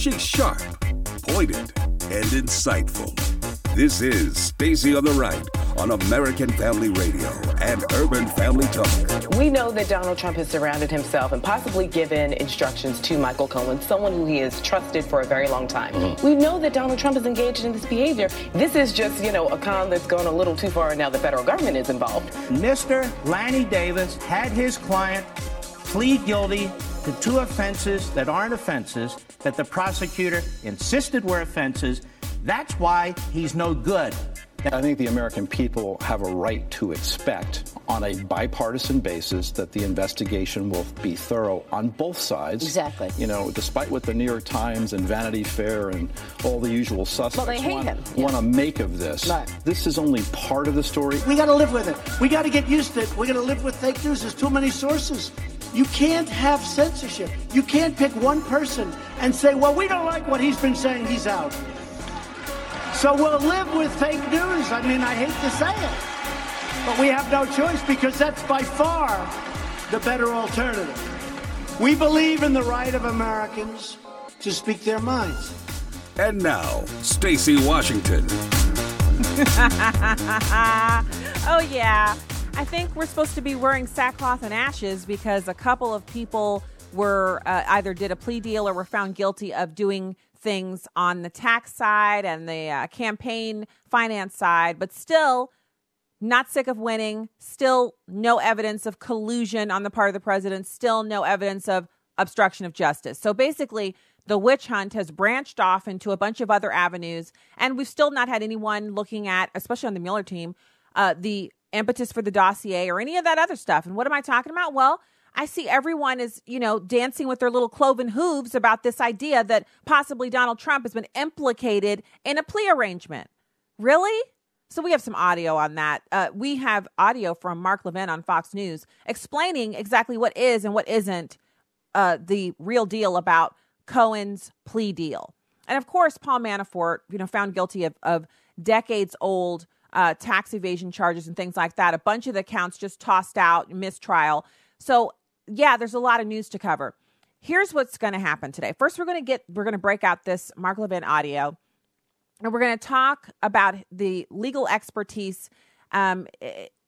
She's sharp, pointed, and insightful. This is Stacy on the Right on American Family Radio and Urban Family Talk. We know that Donald Trump has surrounded himself and possibly given instructions to Michael Cohen, someone who he has trusted for a very long time. Mm-hmm. We know that Donald Trump is engaged in this behavior. This is just, you know, a con that's gone a little too far, and now the federal government is involved. Mr. Lanny Davis had his client plead guilty to two offenses that aren't offenses that the prosecutor insisted were offenses. That's why he's no good. I think the American people have a right to expect, on a bipartisan basis, that the investigation will be thorough on both sides. Exactly. You know, despite what the New York Times and Vanity Fair and all the usual suspects well, want, yeah. want to make of this, right. this is only part of the story. We got to live with it. We got to get used to it. We got to live with fake news. There's too many sources. You can't have censorship. You can't pick one person and say, well, we don't like what he's been saying, he's out. So we'll live with fake news. I mean, I hate to say it, but we have no choice because that's by far the better alternative. We believe in the right of Americans to speak their minds. And now, Stacy Washington. oh, yeah. I think we're supposed to be wearing sackcloth and ashes because a couple of people were uh, either did a plea deal or were found guilty of doing things on the tax side and the uh, campaign finance side, but still not sick of winning, still no evidence of collusion on the part of the president, still no evidence of obstruction of justice. So basically, the witch hunt has branched off into a bunch of other avenues, and we've still not had anyone looking at, especially on the Mueller team, uh, the impetus for the dossier or any of that other stuff. And what am I talking about? Well, I see everyone is, you know, dancing with their little cloven hooves about this idea that possibly Donald Trump has been implicated in a plea arrangement. Really? So we have some audio on that. Uh, we have audio from Mark Levin on Fox News explaining exactly what is and what isn't uh, the real deal about Cohen's plea deal. And of course, Paul Manafort, you know, found guilty of, of decades old uh, tax evasion charges and things like that. A bunch of the counts just tossed out, mistrial. So yeah, there's a lot of news to cover. Here's what's going to happen today. First, we're going to get we're going to break out this Mark Levin audio, and we're going to talk about the legal expertise um,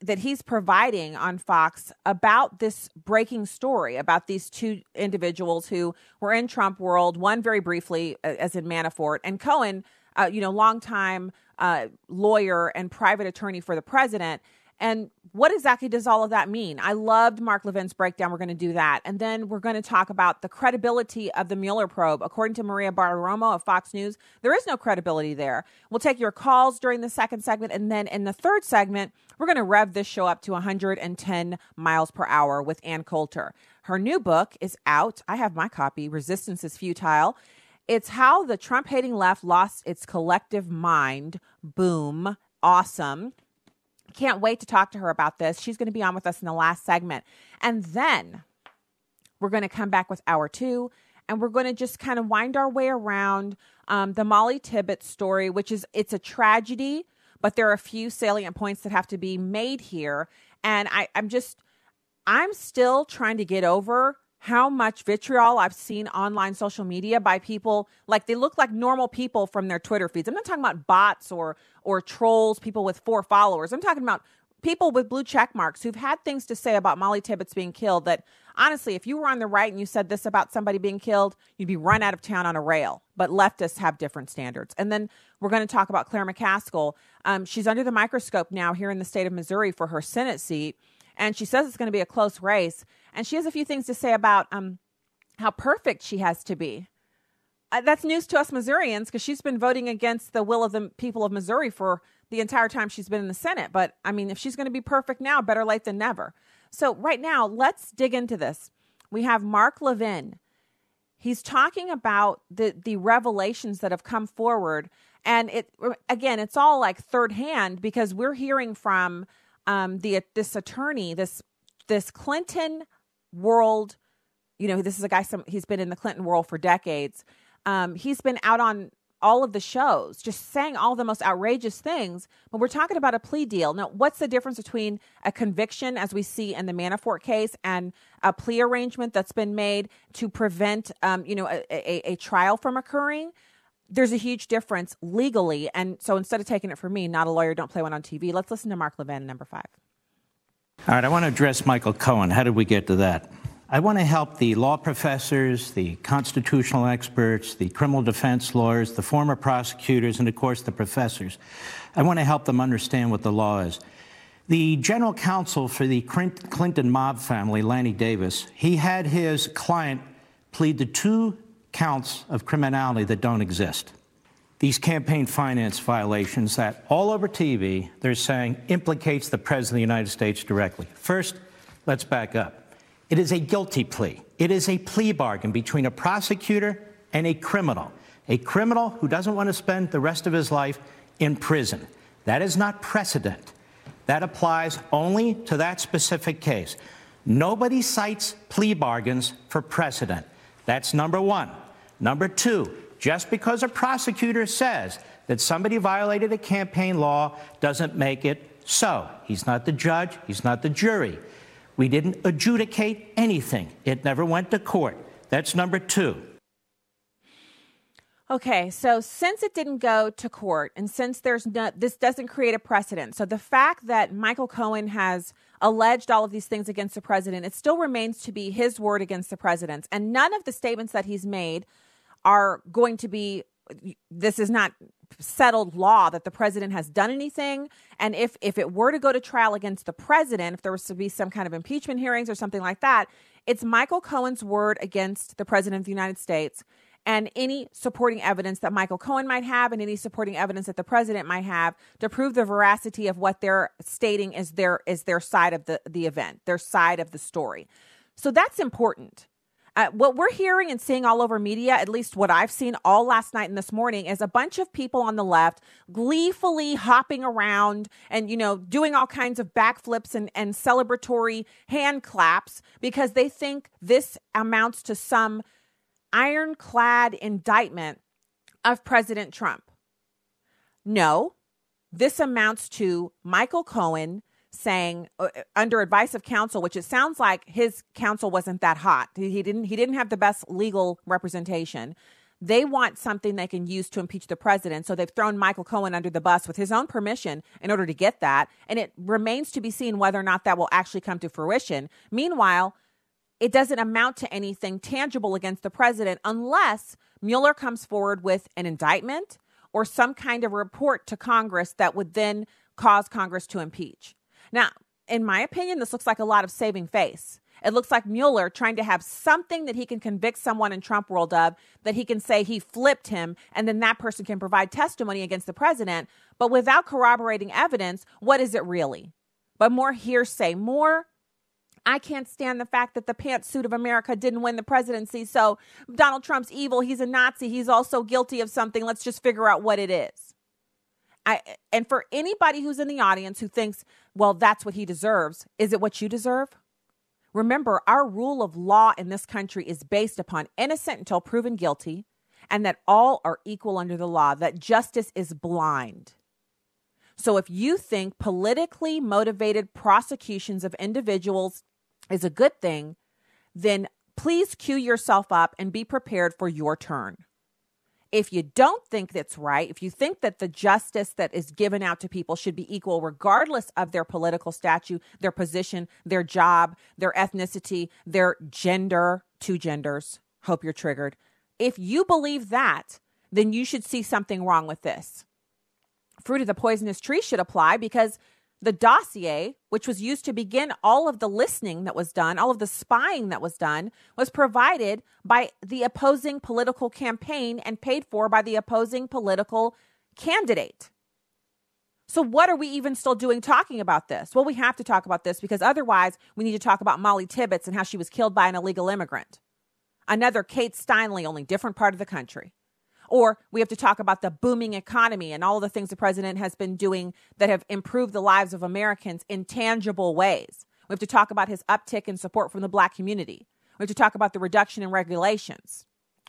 that he's providing on Fox about this breaking story about these two individuals who were in Trump world. One very briefly, as in Manafort, and Cohen, uh, you know, longtime uh, lawyer and private attorney for the president. And what exactly does all of that mean? I loved Mark Levin's breakdown. We're going to do that. And then we're going to talk about the credibility of the Mueller probe. According to Maria Bartiromo of Fox News, there is no credibility there. We'll take your calls during the second segment. And then in the third segment, we're going to rev this show up to 110 miles per hour with Ann Coulter. Her new book is out. I have my copy, Resistance is Futile. It's how the Trump hating left lost its collective mind. Boom. Awesome. Can't wait to talk to her about this. She's going to be on with us in the last segment. And then we're going to come back with hour two and we're going to just kind of wind our way around um, the Molly Tibbetts story, which is it's a tragedy, but there are a few salient points that have to be made here. And I, I'm just, I'm still trying to get over how much vitriol I've seen online social media by people like they look like normal people from their Twitter feeds. I'm not talking about bots or or trolls, people with four followers. I'm talking about people with blue check marks who've had things to say about Molly Tibbetts being killed that honestly, if you were on the right and you said this about somebody being killed, you'd be run out of town on a rail. But leftists have different standards. And then we're going to talk about Claire McCaskill. Um, she's under the microscope now here in the state of Missouri for her Senate seat. And she says it's going to be a close race. And she has a few things to say about um, how perfect she has to be. Uh, that's news to us Missourians because she's been voting against the will of the people of Missouri for the entire time she's been in the Senate. But I mean, if she's going to be perfect now, better late than never. So, right now, let's dig into this. We have Mark Levin. He's talking about the, the revelations that have come forward. And it again, it's all like third hand because we're hearing from um, the this attorney, this this Clinton world. You know, this is a guy. Some he's been in the Clinton world for decades. Um, he's been out on all of the shows, just saying all the most outrageous things. But we're talking about a plea deal. Now, what's the difference between a conviction, as we see in the Manafort case, and a plea arrangement that's been made to prevent, um, you know, a, a, a trial from occurring? There's a huge difference legally. And so instead of taking it from me, not a lawyer, don't play one on TV, let's listen to Mark Levin, number five. All right, I want to address Michael Cohen. How did we get to that? I want to help the law professors, the constitutional experts, the criminal defense lawyers, the former prosecutors, and of course the professors. I want to help them understand what the law is. The general counsel for the Clinton mob family, Lanny Davis, he had his client plead to two counts of criminality that don't exist. These campaign finance violations that all over TV they're saying implicates the President of the United States directly. First, let's back up. It is a guilty plea. It is a plea bargain between a prosecutor and a criminal, a criminal who doesn't want to spend the rest of his life in prison. That is not precedent. That applies only to that specific case. Nobody cites plea bargains for precedent. That's number one. Number two, just because a prosecutor says that somebody violated a campaign law doesn't make it so. He's not the judge, he's not the jury. We didn't adjudicate anything. It never went to court. That's number two. Okay, so since it didn't go to court and since there's no, this doesn't create a precedent. So the fact that Michael Cohen has alleged all of these things against the president, it still remains to be his word against the president's. And none of the statements that he's made are going to be this is not settled law that the president has done anything and if if it were to go to trial against the president if there was to be some kind of impeachment hearings or something like that it's michael cohen's word against the president of the united states and any supporting evidence that michael cohen might have and any supporting evidence that the president might have to prove the veracity of what they're stating is their is their side of the the event their side of the story. So that's important. Uh, what we're hearing and seeing all over media, at least what I've seen all last night and this morning, is a bunch of people on the left gleefully hopping around and, you know, doing all kinds of backflips and, and celebratory hand claps because they think this amounts to some ironclad indictment of President Trump. No, this amounts to Michael Cohen saying uh, under advice of counsel which it sounds like his counsel wasn't that hot. He didn't he didn't have the best legal representation. They want something they can use to impeach the president so they've thrown michael cohen under the bus with his own permission in order to get that and it remains to be seen whether or not that will actually come to fruition. Meanwhile it doesn't amount to anything tangible against the president unless Mueller comes forward with an indictment or some kind of report to Congress that would then cause Congress to impeach. Now, in my opinion, this looks like a lot of saving face. It looks like Mueller trying to have something that he can convict someone in Trump world of that he can say he flipped him and then that person can provide testimony against the president. But without corroborating evidence, what is it really? But more hearsay, more I can't stand the fact that the pantsuit of America didn't win the presidency. So Donald Trump's evil. He's a Nazi. He's also guilty of something. Let's just figure out what it is. I, and for anybody who's in the audience who thinks, well, that's what he deserves, is it what you deserve? Remember, our rule of law in this country is based upon innocent until proven guilty, and that all are equal under the law, that justice is blind. So if you think politically motivated prosecutions of individuals is a good thing, then please cue yourself up and be prepared for your turn. If you don't think that's right, if you think that the justice that is given out to people should be equal regardless of their political statute, their position, their job, their ethnicity, their gender, two genders, hope you're triggered. If you believe that, then you should see something wrong with this. Fruit of the poisonous tree should apply because the dossier, which was used to begin all of the listening that was done, all of the spying that was done, was provided by the opposing political campaign and paid for by the opposing political candidate. So, what are we even still doing talking about this? Well, we have to talk about this because otherwise, we need to talk about Molly Tibbetts and how she was killed by an illegal immigrant. Another Kate Steinle, only different part of the country. Or we have to talk about the booming economy and all the things the president has been doing that have improved the lives of Americans in tangible ways. We have to talk about his uptick in support from the black community. We have to talk about the reduction in regulations.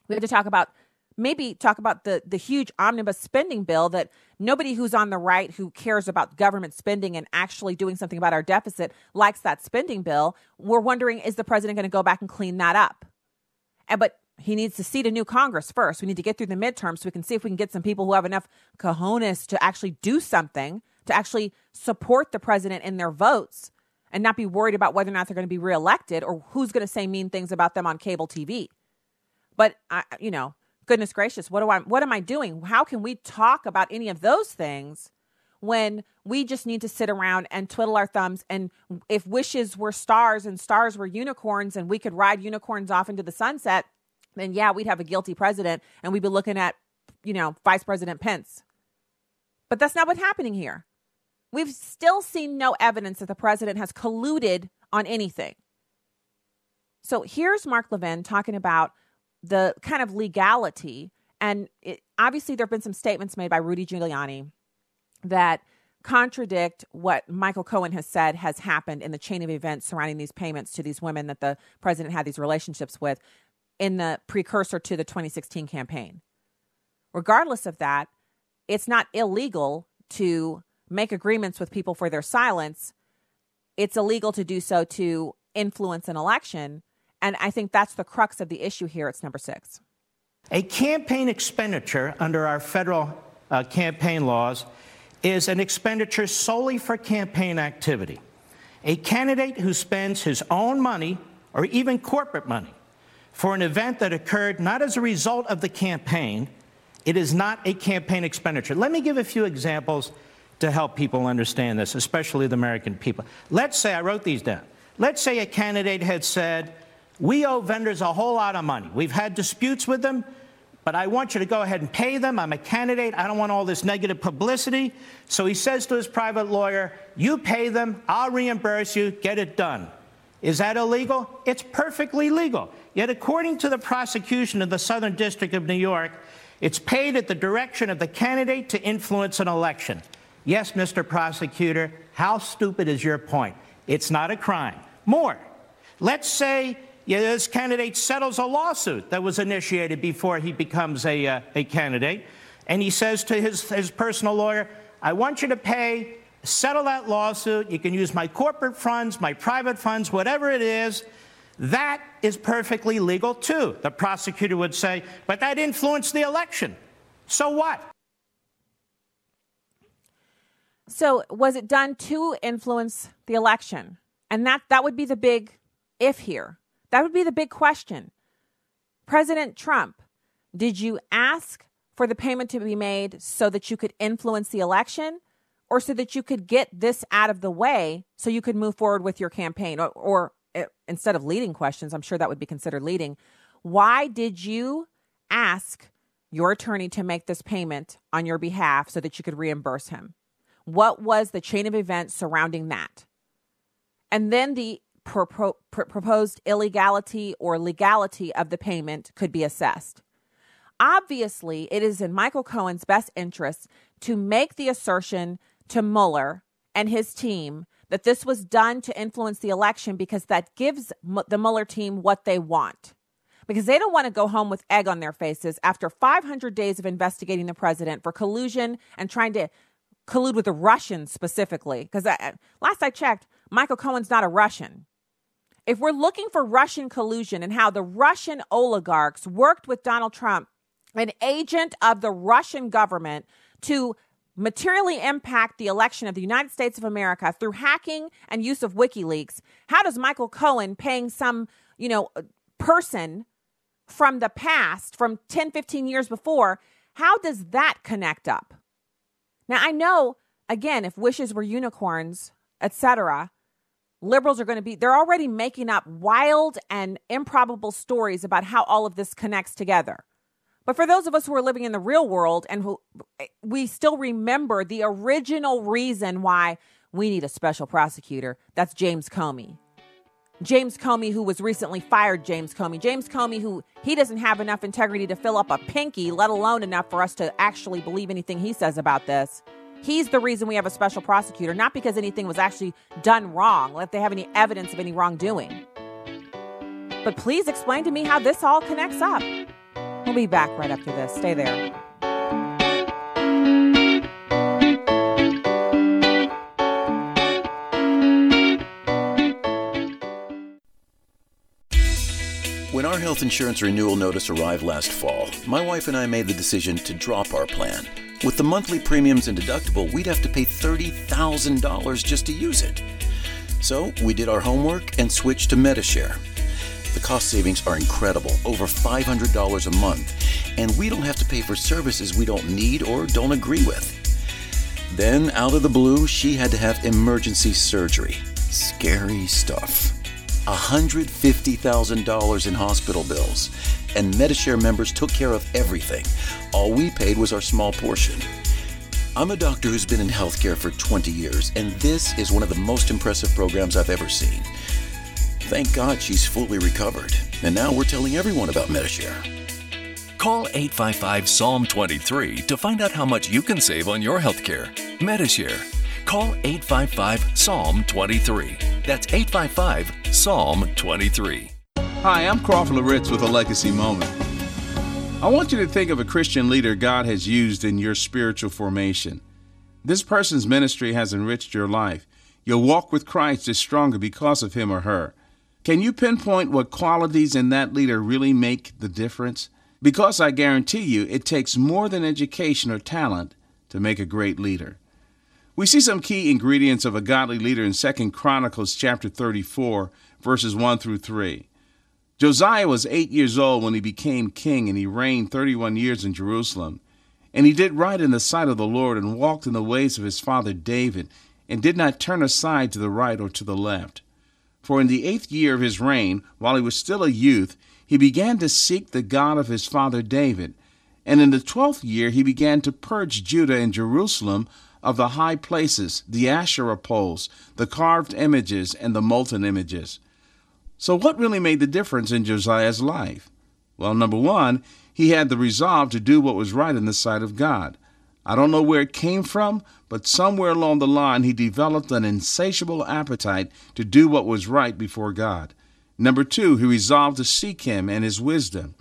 We have to talk about maybe talk about the the huge omnibus spending bill that nobody who's on the right who cares about government spending and actually doing something about our deficit likes that spending bill. We're wondering is the president going to go back and clean that up? And but he needs to seat a new Congress first. We need to get through the midterms so we can see if we can get some people who have enough cojones to actually do something, to actually support the president in their votes and not be worried about whether or not they're going to be reelected or who's going to say mean things about them on cable TV. But I, you know, goodness gracious, what do I what am I doing? How can we talk about any of those things when we just need to sit around and twiddle our thumbs and if wishes were stars and stars were unicorns and we could ride unicorns off into the sunset, then yeah, we'd have a guilty president and we'd be looking at, you know, Vice President Pence. But that's not what's happening here. We've still seen no evidence that the president has colluded on anything. So here's Mark Levin talking about the kind of legality. And it, obviously, there have been some statements made by Rudy Giuliani that contradict what Michael Cohen has said has happened in the chain of events surrounding these payments to these women that the president had these relationships with in the precursor to the 2016 campaign. Regardless of that, it's not illegal to make agreements with people for their silence. It's illegal to do so to influence an election. And I think that's the crux of the issue here. It's number six. A campaign expenditure under our federal uh, campaign laws is an expenditure solely for campaign activity. A candidate who spends his own money or even corporate money for an event that occurred not as a result of the campaign, it is not a campaign expenditure. Let me give a few examples to help people understand this, especially the American people. Let's say, I wrote these down. Let's say a candidate had said, we owe vendors a whole lot of money. We've had disputes with them, but I want you to go ahead and pay them. I'm a candidate. I don't want all this negative publicity. So he says to his private lawyer, You pay them, I'll reimburse you, get it done. Is that illegal? It's perfectly legal. Yet, according to the prosecution of the Southern District of New York, it's paid at the direction of the candidate to influence an election. Yes, Mr. Prosecutor, how stupid is your point? It's not a crime. More. Let's say this candidate settles a lawsuit that was initiated before he becomes a, uh, a candidate. And he says to his, his personal lawyer, I want you to pay, settle that lawsuit. You can use my corporate funds, my private funds, whatever it is. That is perfectly legal too. The prosecutor would say, but that influenced the election. So what? So was it done to influence the election? And that that would be the big if here. That would be the big question. President Trump, did you ask for the payment to be made so that you could influence the election or so that you could get this out of the way so you could move forward with your campaign? Or, or uh, instead of leading questions, I'm sure that would be considered leading. Why did you ask your attorney to make this payment on your behalf so that you could reimburse him? What was the chain of events surrounding that? And then the pro- proposed illegality or legality of the payment could be assessed. Obviously, it is in Michael Cohen's best interest to make the assertion to Mueller and his team that this was done to influence the election because that gives the Mueller team what they want. Because they don't want to go home with egg on their faces after 500 days of investigating the president for collusion and trying to collude with the Russians specifically. Because uh, last I checked, Michael Cohen's not a Russian. If we're looking for Russian collusion and how the Russian oligarchs worked with Donald Trump, an agent of the Russian government, to materially impact the election of the United States of America through hacking and use of WikiLeaks, how does Michael Cohen paying some, you know, uh, person from the past, from 10, 15 years before, how does that connect up? Now, I know, again, if wishes were unicorns, etc., liberals are going to be they're already making up wild and improbable stories about how all of this connects together but for those of us who are living in the real world and who eh, we still remember the original reason why we need a special prosecutor that's james comey james comey who was recently fired james comey james comey who he doesn't have enough integrity to fill up a pinky let alone enough for us to actually believe anything he says about this He's the reason we have a special prosecutor, not because anything was actually done wrong, if they have any evidence of any wrongdoing. But please explain to me how this all connects up. We'll be back right after this. Stay there. When our health insurance renewal notice arrived last fall, my wife and I made the decision to drop our plan. With the monthly premiums and deductible, we'd have to pay $30,000 just to use it. So we did our homework and switched to Medi-Share. The cost savings are incredible, over $500 a month, and we don't have to pay for services we don't need or don't agree with. Then, out of the blue, she had to have emergency surgery. Scary stuff. $150,000 in hospital bills, and Medi-Share members took care of everything. All we paid was our small portion. I'm a doctor who's been in healthcare for 20 years, and this is one of the most impressive programs I've ever seen. Thank God she's fully recovered, and now we're telling everyone about Medi-Share. Call 855 Psalm 23 to find out how much you can save on your healthcare. Medi-Share. Call 855 Psalm 23. That's 855 Psalm 23. Hi, I'm Crawford Loritts with a legacy moment. I want you to think of a Christian leader God has used in your spiritual formation. This person's ministry has enriched your life. Your walk with Christ is stronger because of him or her. Can you pinpoint what qualities in that leader really make the difference? Because I guarantee you, it takes more than education or talent to make a great leader. We see some key ingredients of a godly leader in 2 Chronicles chapter 34, verses 1 through 3. Josiah was eight years old when he became king, and he reigned 31 years in Jerusalem. And he did right in the sight of the Lord, and walked in the ways of his father David, and did not turn aside to the right or to the left. For in the eighth year of his reign, while he was still a youth, he began to seek the God of his father David. And in the twelfth year he began to purge Judah and Jerusalem of the high places, the Asherah poles, the carved images, and the molten images. So, what really made the difference in Josiah's life? Well, number one, he had the resolve to do what was right in the sight of God. I don't know where it came from, but somewhere along the line he developed an insatiable appetite to do what was right before God. Number two, he resolved to seek him and his wisdom.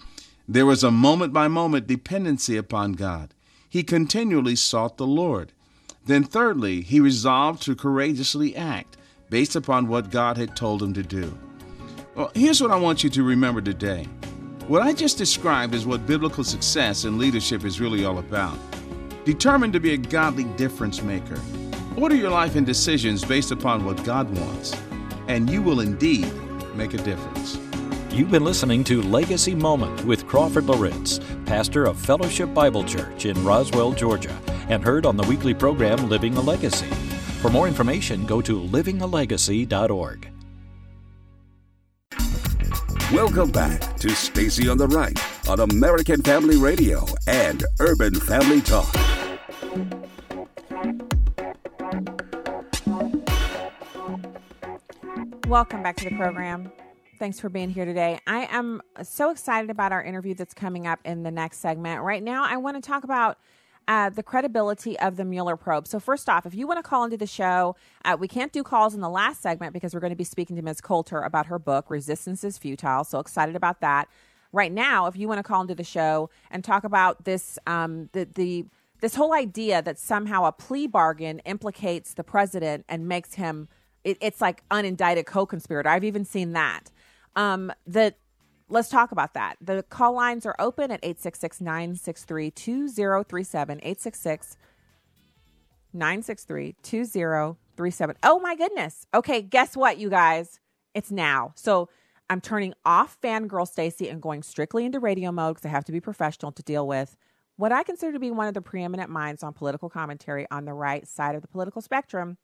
There was a moment by moment dependency upon God. He continually sought the Lord. Then, thirdly, he resolved to courageously act based upon what God had told him to do. Well, here's what I want you to remember today. What I just described is what biblical success and leadership is really all about. Determined to be a godly difference maker. Order your life and decisions based upon what God wants, and you will indeed make a difference. You've been listening to Legacy Moment with Crawford Loritts, pastor of Fellowship Bible Church in Roswell, Georgia and heard on the weekly program Living a Legacy. For more information, go to livingalegacy.org. Welcome back to Stacy on the Right on American Family Radio and Urban Family Talk. Welcome back to the program. Thanks for being here today. I am so excited about our interview that's coming up in the next segment. Right now, I want to talk about uh, the credibility of the Mueller probe. So, first off, if you want to call into the show, uh, we can't do calls in the last segment because we're going to be speaking to Ms. Coulter about her book, Resistance is Futile. So excited about that. Right now, if you want to call into the show and talk about this, um, the, the this whole idea that somehow a plea bargain implicates the president and makes him it, it's like unindicted co-conspirator. I've even seen that. Um, that let's talk about that. The call lines are open at 866 963 2037. 866 963 2037. Oh my goodness. Okay, guess what, you guys? It's now. So I'm turning off Fangirl Stacy and going strictly into radio mode because I have to be professional to deal with what I consider to be one of the preeminent minds on political commentary on the right side of the political spectrum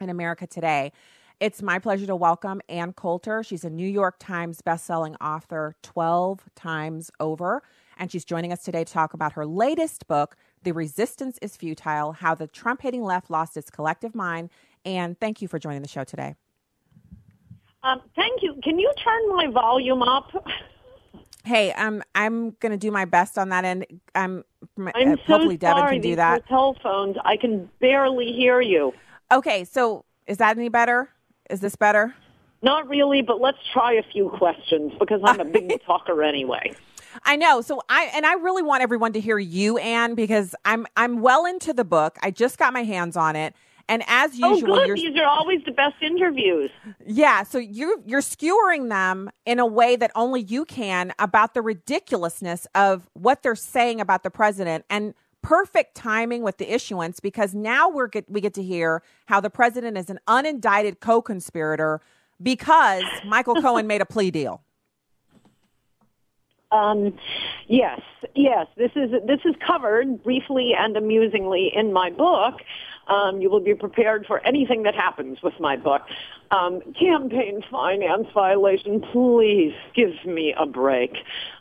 in America today. It's my pleasure to welcome Ann Coulter. She's a New York Times bestselling author 12 times over, and she's joining us today to talk about her latest book, The Resistance is Futile How the Trump Hating Left Lost Its Collective Mind. And thank you for joining the show today. Um, thank you. Can you turn my volume up? Hey, um, I'm going to do my best on that end. I'm, I'm uh, hopefully so Devin sorry. can do that. telephones, I can barely hear you. Okay, so is that any better? Is this better? Not really, but let's try a few questions because I'm a big talker anyway. I know. So I and I really want everyone to hear you, Ann, because I'm I'm well into the book. I just got my hands on it. And as Oh, usual, good. you're These are always the best interviews. yeah, so you're you're skewering them in a way that only you can about the ridiculousness of what they're saying about the president and perfect timing with the issuance because now we're get, we get to hear how the president is an unindicted co-conspirator because Michael Cohen made a plea deal. Um, yes, yes. This is this is covered briefly and amusingly in my book. Um, you will be prepared for anything that happens with my book. Um, campaign finance violation. Please give me a break.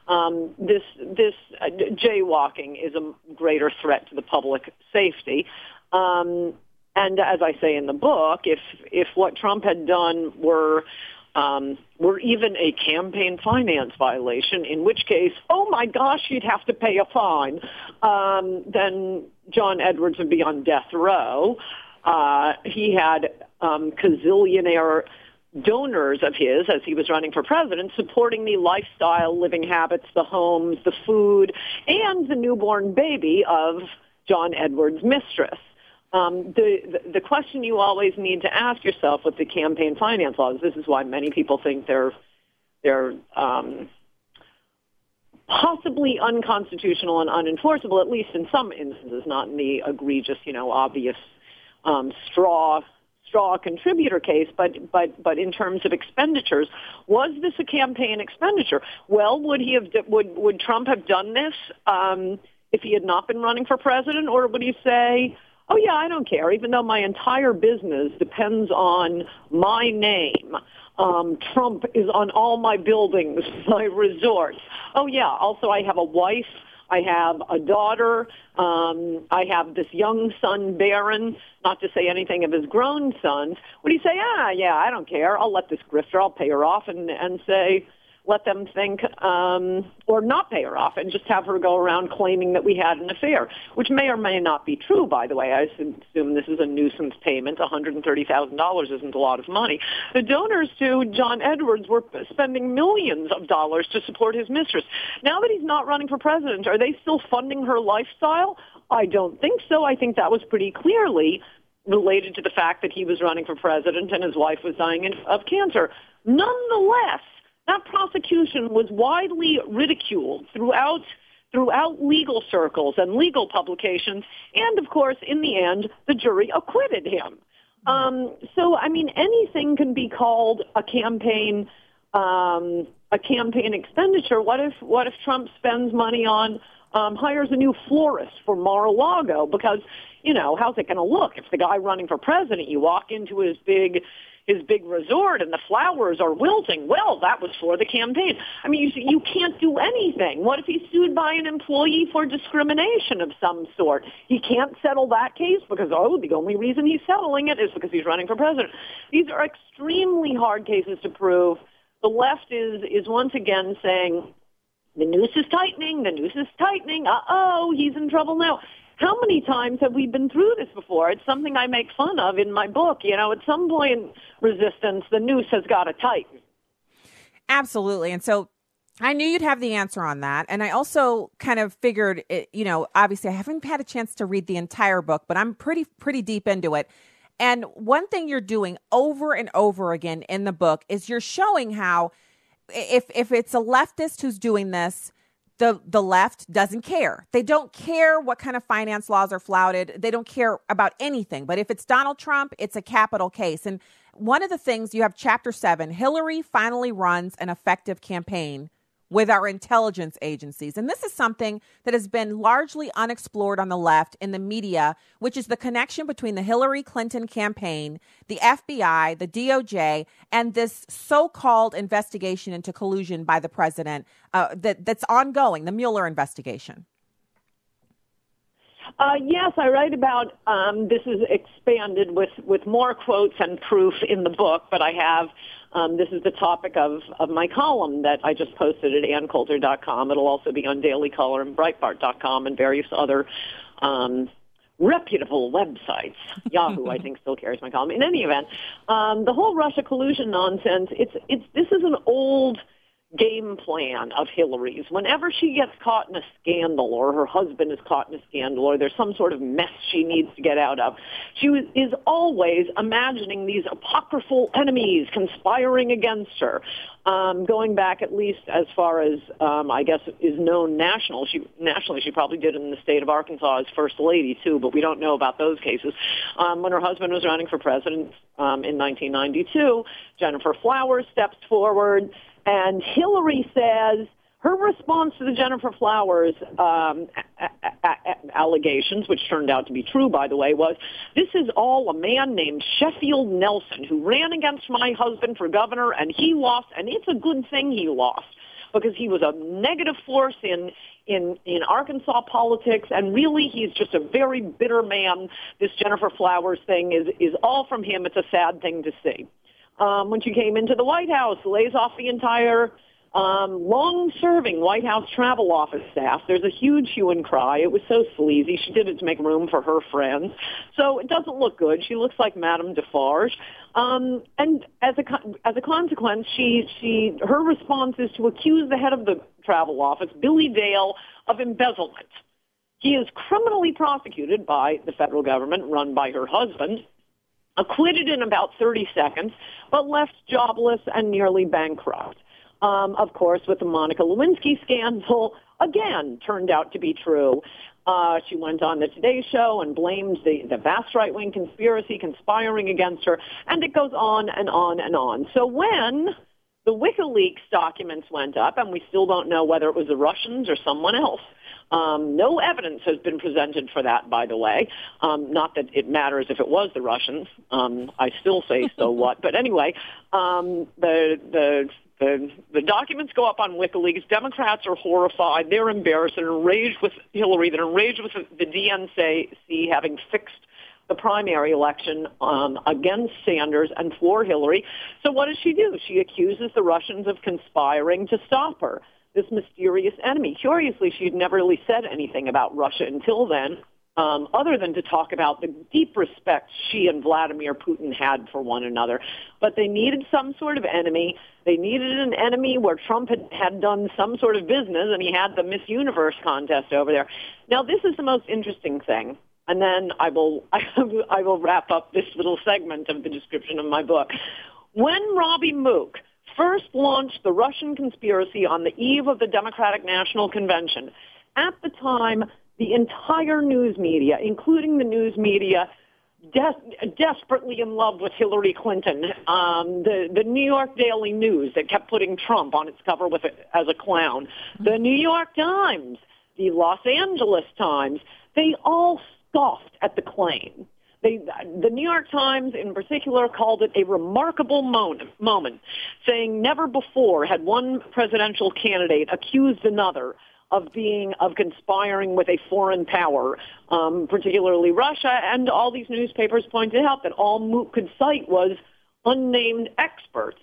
Um, this this uh, jaywalking is a greater threat to the public safety. Um, and as I say in the book, if if what Trump had done were um, were even a campaign finance violation, in which case, oh my gosh, you'd have to pay a fine, um, then John Edwards would be on death row. Uh, he had um, gazillionaire donors of his as he was running for president supporting the lifestyle, living habits, the homes, the food, and the newborn baby of John Edwards' mistress. Um, the, the question you always need to ask yourself with the campaign finance laws. This is why many people think they're they're um, possibly unconstitutional and unenforceable, at least in some instances, not in the egregious, you know, obvious um, straw straw contributor case, but but but in terms of expenditures, was this a campaign expenditure? Well, would he have would would Trump have done this um, if he had not been running for president, or would he say? Oh yeah, I don't care. Even though my entire business depends on my name, um, Trump is on all my buildings, my resorts. Oh yeah. Also, I have a wife. I have a daughter. Um, I have this young son, Barron. Not to say anything of his grown sons. Would he say, ah, yeah, I don't care. I'll let this grifter. I'll pay her off, and and say, let them think, um, or not pay her off, and just have her go around claiming that we had an affair, which may or may not be true. By the way, I assume this is a nuisance payment. One hundred and thirty thousand dollars isn't a lot of money. The donors to John Edwards were spending millions of dollars to support his mistress. Now that he's not running for president, are they still funding her lifestyle? I don't think so. I think that was pretty clearly related to the fact that he was running for president and his wife was dying of cancer. Nonetheless, that prosecution was widely ridiculed throughout throughout legal circles and legal publications, and of course, in the end, the jury acquitted him. Um, so, I mean, anything can be called a campaign um, a campaign expenditure. What if what if Trump spends money on um, hires a new florist for Mar-a-Lago because you know how's it going to look if the guy running for president you walk into his big his big resort and the flowers are wilting. Well, that was for the campaign. I mean, you, you can't do anything. What if he's sued by an employee for discrimination of some sort? He can't settle that case because, oh, the only reason he's settling it is because he's running for president. These are extremely hard cases to prove. The left is, is once again saying, the noose is tightening, the noose is tightening, uh-oh, he's in trouble now. How many times have we been through this before? It's something I make fun of in my book. You know, at some point, resistance, the noose has got to tighten. Absolutely. And so I knew you'd have the answer on that. And I also kind of figured, it, you know, obviously I haven't had a chance to read the entire book, but I'm pretty, pretty deep into it. And one thing you're doing over and over again in the book is you're showing how if if it's a leftist who's doing this, the the left doesn't care. They don't care what kind of finance laws are flouted. They don't care about anything. But if it's Donald Trump, it's a capital case. And one of the things you have chapter 7, Hillary finally runs an effective campaign with our intelligence agencies. And this is something that has been largely unexplored on the left in the media, which is the connection between the Hillary Clinton campaign, the FBI, the DOJ, and this so called investigation into collusion by the president uh, that, that's ongoing, the Mueller investigation. Uh, yes, I write about um, this is expanded with, with more quotes and proof in the book, but I have um, this is the topic of, of my column that I just posted at anncoulter.com. It'll also be on Daily Caller and Breitbart.com and various other um, reputable websites. Yahoo, I think, still carries my column. In any event, um, the whole Russia collusion nonsense. It's it's this is an old game plan of Hillary's. Whenever she gets caught in a scandal or her husband is caught in a scandal or there's some sort of mess she needs to get out of, she is always imagining these apocryphal enemies conspiring against her. Um, going back at least as far as um, I guess is known national, she nationally she probably did in the state of Arkansas as first lady too, but we don't know about those cases. Um, when her husband was running for president um, in 1992, Gennifer Flowers steps forward and Hillary says her response to the Gennifer Flowers um, a- a- a- allegations, which turned out to be true, by the way, was this is all a man named Sheffield Nelson who ran against my husband for governor, and he lost, and it's a good thing he lost because he was a negative force in in in Arkansas politics, and really he's just a very bitter man. This Gennifer Flowers thing is is all from him. It's a sad thing to see um, when she came into the White House, lays off the entire um, long-serving White House travel office staff. There's a huge hue and cry. It was so sleazy. She did it to make room for her friends. So it doesn't look good. She looks like Madame Defarge. Um, and as a as a consequence, she she her response is to accuse the head of the travel office, Billy Dale, of embezzlement. He is criminally prosecuted by the federal government, run by her husband, acquitted in about 30 seconds, but left jobless and nearly bankrupt. Um, of course, with the Monica Lewinsky scandal, again, turned out to be true. Uh, she went on the Today Show and blamed the, the vast right-wing conspiracy conspiring against her, and it goes on and on and on. So when the WikiLeaks documents went up, and we still don't know whether it was the Russians or someone else, um, no evidence has been presented for that, by the way. Um, not that it matters if it was the Russians. Um, I still say so what. But anyway, um, the the the, the documents go up on WikiLeaks. Democrats are horrified. They're embarrassed. They're enraged with Hillary. They're enraged with the DNC having fixed the primary election um, against Sanders and for Hillary. So what does she do? She accuses the Russians of conspiring to stop her this mysterious enemy. Curiously, she'd never really said anything about Russia until then, um, other than to talk about the deep respect she and Vladimir Putin had for one another. But they needed some sort of enemy. They needed an enemy where Trump had, had done some sort of business, and he had the Miss Universe contest over there. Now, this is the most interesting thing. And then I will I will wrap up this little segment of the description of my book. When Robby Mook first launched the Russian conspiracy on the eve of the Democratic National Convention. At the time, the entire news media, including the news media, de- desperately in love with Hillary Clinton. Um, the the New York Daily News that kept putting Trump on its cover with it as a clown. The New York Times, the Los Angeles Times, they all scoffed at the claim. They, the New York Times in particular called it a remarkable moment, saying never before had one presidential candidate accused another of being of conspiring with a foreign power, um, particularly Russia. And all these newspapers pointed out that all Mook could cite was unnamed experts.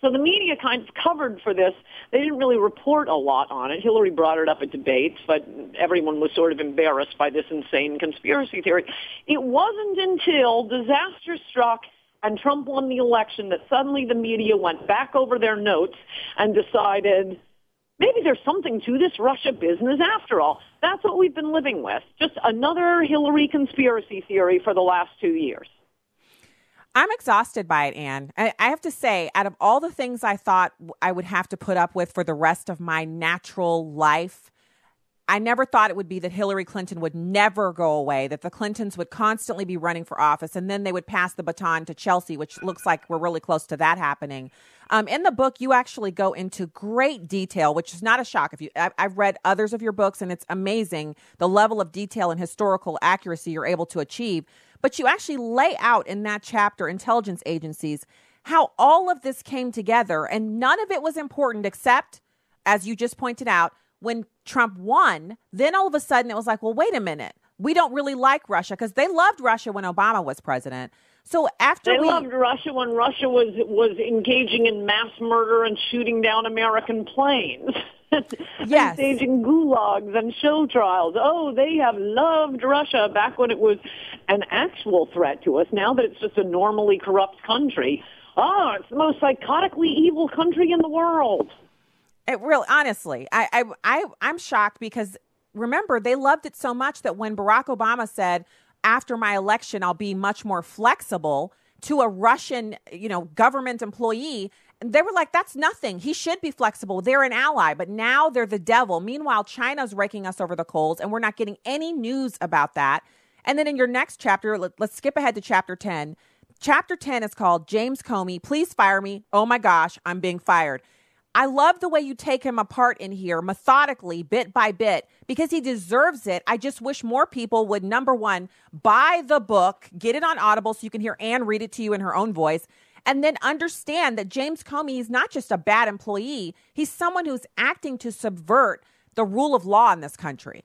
So the media kind of covered for this. They didn't really report a lot on it. Hillary brought it up at debates, but everyone was sort of embarrassed by this insane conspiracy theory. It wasn't until disaster struck and Trump won the election that suddenly the media went back over their notes and decided maybe there's something to this Russia business after all. That's what we've been living with. Just another Hillary conspiracy theory for the last two years. I'm exhausted by it, Ann. I, I have to say, out of all the things I thought I would have to put up with for the rest of my natural life, I never thought it would be that Hillary Clinton would never go away, that the Clintons would constantly be running for office, and then they would pass the baton to Chelsea, which looks like we're really close to that happening. Um, in the book, you actually go into great detail, which is not a shock. If you, I, I've read others of your books, and it's amazing the level of detail and historical accuracy you're able to achieve. But you actually lay out in that chapter, intelligence agencies, how all of this came together, and none of it was important except, as you just pointed out, when Trump won, then all of a sudden it was like, well, wait a minute. We don't really like Russia because they loved Russia when Obama was president. So after they we, loved Russia when Russia was was engaging in mass murder and shooting down American planes. yes. staging gulags and show trials. Oh, they have loved Russia back when it was an actual threat to us. Now that it's just a normally corrupt country, oh, it's the most psychotically evil country in the world. It really, honestly, I, I, I, I'm shocked because remember they loved it so much that when Barack Obama said, "After my election, I'll be much more flexible," to a Russian, you know, government employee, they were like, "That's nothing. He should be flexible. They're an ally." But now they're the devil. Meanwhile, China's raking us over the coals, and we're not getting any news about that. And then in your next chapter, let, let's skip ahead to chapter ten. Chapter 10 is called James Comey, Please Fire Me. Oh my gosh, I'm being fired. I love the way you take him apart in here methodically, bit by bit, because he deserves it. I just wish more people would, number one, buy the book, get it on Audible so you can hear Ann read it to you in her own voice, and then understand that James Comey is not just a bad employee, he's someone who's acting to subvert the rule of law in this country.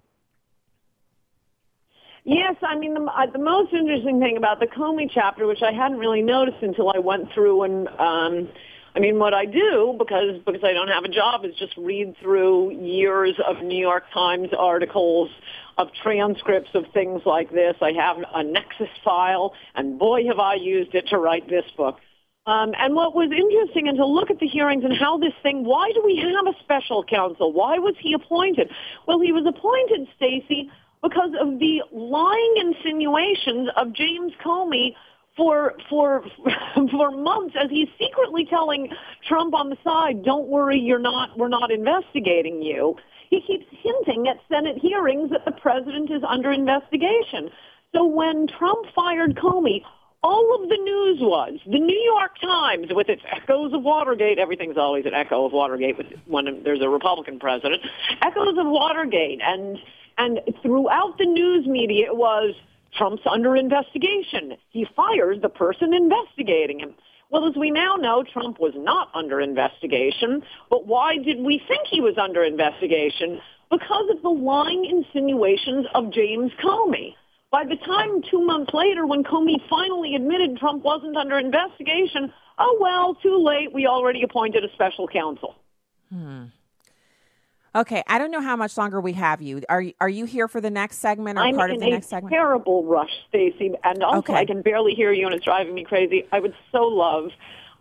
Yes, I mean the, uh, the most interesting thing about the Comey chapter, which I hadn't really noticed until I went through and um, I mean, what I do because because I don't have a job is just read through years of New York Times articles, of transcripts of things like this. I have a Nexis file, and boy, have I used it to write this book. Um, and what was interesting, and to look at the hearings and how this thing, why do we have a special counsel? Why was he appointed? Well, he was appointed, Stacy, because of the lying insinuations of James Comey for for for months as he's secretly telling Trump on the side, "Don't worry, you're not we're not investigating you." He keeps hinting at Senate hearings that the president is under investigation. So when Trump fired Comey, all of the news was the New York Times with its echoes of Watergate. Everything's always an echo of Watergate when there's a Republican president. Echoes of Watergate, and and throughout the news media, it was Trump's under investigation. He fires the person investigating him. Well, as we now know, Trump was not under investigation. But why did we think he was under investigation? Because of the lying insinuations of James Comey. By the time two months later, when Comey finally admitted Trump wasn't under investigation, oh, well, too late. We already appointed a special counsel. Hmm. Okay, I don't know how much longer we have you. Are are you here for the next segment or I'm part of the next segment? Terrible rush, Stacy, and also Okay. I can barely hear you, and it's driving me crazy. I would so love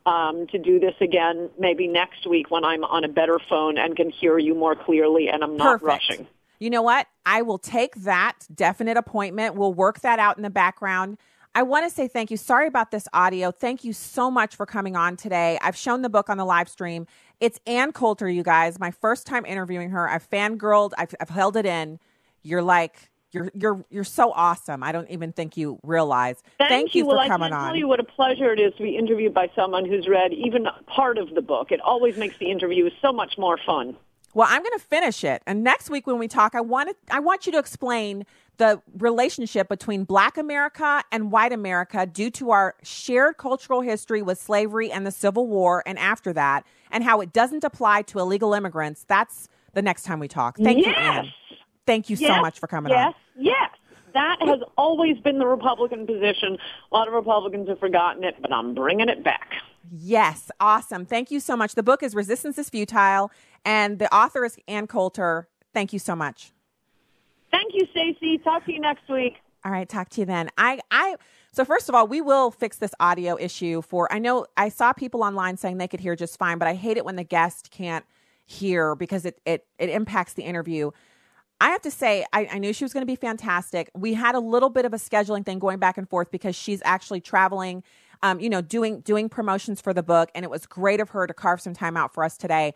um, to do this again, maybe next week when I'm on a better phone and can hear you more clearly, and I'm not Perfect. rushing. You know what? I will take that definite appointment. We'll work that out in the background. I want to say thank you. Sorry about this audio. Thank you so much for coming on today. I've shown the book on the live stream. It's Ann Coulter, you guys. My first time interviewing her. I've fangirled. I've, I've held it in. You're like you're you're you're so awesome. I don't even think you realize. Thank, you, Well, for I coming on. tell you what a pleasure it is to be interviewed by someone who's read even part of the book. It always makes the interview so much more fun. Well, I'm going to finish it. And next week when we talk, I want to, I want you to explain the relationship between Black America and White America due to our shared cultural history with slavery and the Civil War and after that, and how it doesn't apply to illegal immigrants. That's the next time we talk. Thank you, Yes. Ann. Thank you so much for coming yes, on. Yes, That has always been the Republican position. A lot of Republicans have forgotten it, but I'm bringing it back. Yes, awesome. Thank you so much. The book is Resistance is Futile, and the author is Ann Coulter. Thank you so much. Thank you, Stacy. Talk to you next week. All right, talk to you then. I, I, so first of all, we will fix this audio issue for, I know I saw people online saying they could hear just fine, but I hate it when the guest can't hear because it, it, it impacts the interview. I have to say, I, I knew she was going to be fantastic. We had a little bit of a scheduling thing going back and forth because she's actually traveling, um, you know, doing doing promotions for the book, and it was great of her to carve some time out for us today.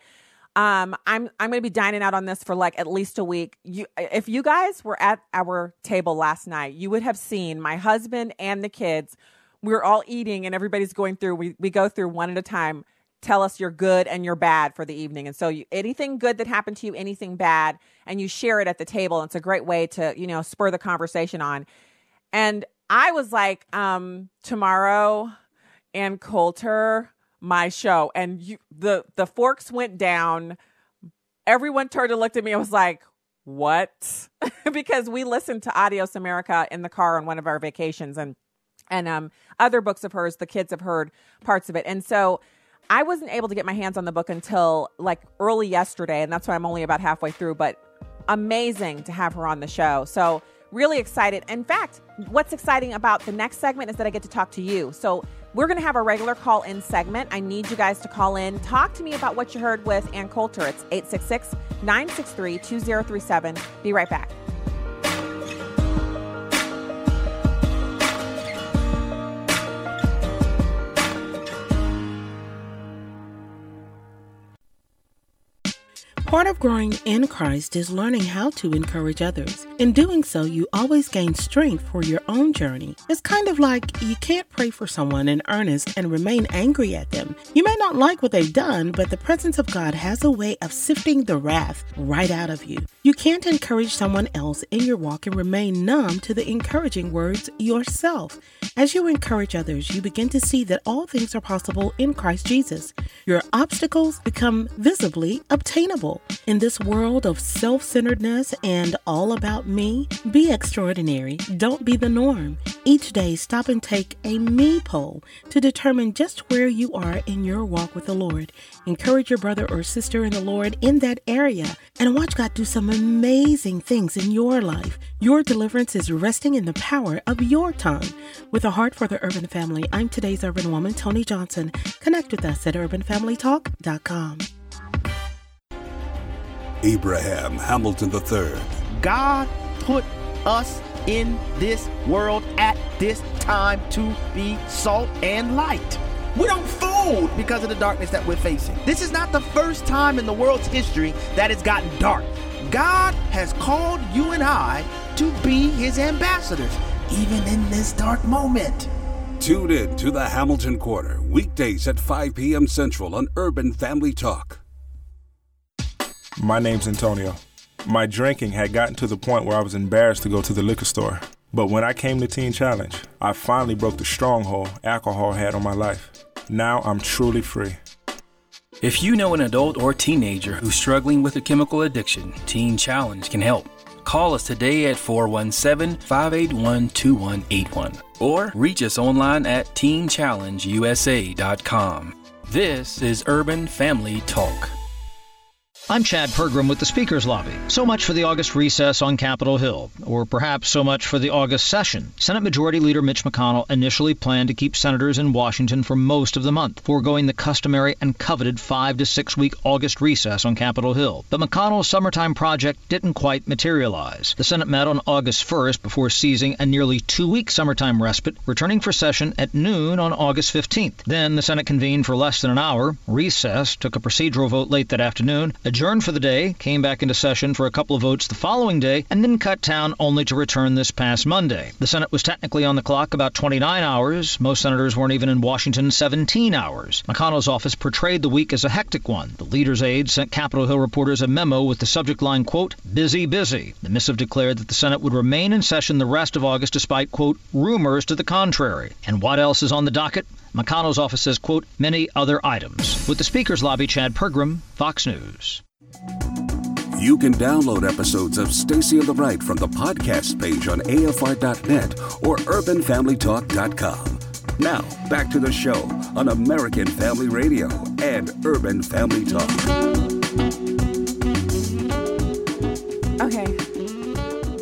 Um, I'm I'm to be dining out on this for like at least a week. You, if you guys were at our table last night, you would have seen my husband and the kids. We were all eating, and everybody's going through. We we go through one at a time. Tell us you're good and you're bad for the evening. And so, you, anything good that happened to you, anything bad, and you share it at the table. It's a great way to you know spur the conversation on. And I was like, um, tomorrow, Ann Coulter, my show, and you, the the forks went down. Everyone turned and looked at me. I was like, "What?" because we listened to Adios America in the car on one of our vacations, and and um other books of hers. The kids have heard parts of it, and so. I wasn't able to get my hands on the book until like early yesterday, and that's why I'm only about halfway through. But amazing to have her on the show. So, really excited. In fact, what's exciting about the next segment is that I get to talk to you. So, We're going to have a regular call in segment. I need you guys to call in. Talk to me about what you heard with Ann Coulter. It's 866 963 2037. Be right back. Part of growing in Christ is learning how to encourage others. In doing so, you always gain strength for your own journey. It's kind of like you can't pray for someone in earnest and remain angry at them. You may not like what they've done, but the presence of God has a way of sifting the wrath right out of you. You can't encourage someone else in your walk and remain numb to the encouraging words yourself. As you encourage others, you begin to see that all things are possible in Christ Jesus. Your obstacles become visibly obtainable. In this world of self centeredness and all about me, be extraordinary. Don't be the norm. Each day, stop and take a me poll to determine just where you are in your walk with the Lord. Encourage your brother or sister in the Lord in that area and watch God do some amazing things in your life. Your deliverance is resting in the power of your tongue. With a heart for the urban family, I'm today's urban woman, Tony Johnson. Connect with us at urbanfamilytalk.com. Abraham Hamilton III. God put us in this world at this time to be salt and light. We don't fold because of the darkness that we're facing. This is not the first time in the world's history that it's gotten dark. God has called you and I to be his ambassadors, even in this dark moment. Tune in to the Hamilton Corner, weekdays at 5 p.m. Central on Urban Family Talk. My name's Antonio. My drinking had gotten to the point where I was embarrassed to go to the liquor store. But when I came to Teen Challenge, I finally broke the stronghold alcohol had on my life. Now I'm truly free. If you know an adult or teenager who's struggling with a chemical addiction, Teen Challenge can help. Call us today at 417 581 2181 or reach us online at teenchallengeusa.com. This is Urban Family Talk. I'm Chad Pergram with the Speaker's Lobby. So much for the August recess on Capitol Hill, or perhaps so much for the August session. Senate Majority Leader Mitch McConnell initially planned to keep senators in Washington for most of the month, foregoing the customary and coveted five to six week August recess on Capitol Hill. But McConnell's summertime project didn't quite materialize. The Senate met on August 1st before seizing a nearly two week summertime respite, returning for session at noon on August 15th. Then the Senate convened for less than an hour, recessed, took a procedural vote late that afternoon, adjourned for the day, came back into session for a couple of votes the following day, and then cut town only to return this past Monday. The Senate was technically on the clock about 29 hours. Most senators weren't even in Washington 17 hours. McConnell's office portrayed the week as a hectic one. The leader's aide sent Capitol Hill reporters a memo with the subject line, quote, busy, busy. The missive declared that the Senate would remain in session the rest of August despite, quote, rumors to the contrary. And what else is on the docket? McConnell's office says, quote, many other items. With the Speaker's Lobby, Chad Pergram, Fox News. You can download episodes of Stacy on the Right from the podcast page on AFR.net or UrbanFamilyTalk.com. Now, back to the show on American Family Radio and Urban Family Talk. Okay.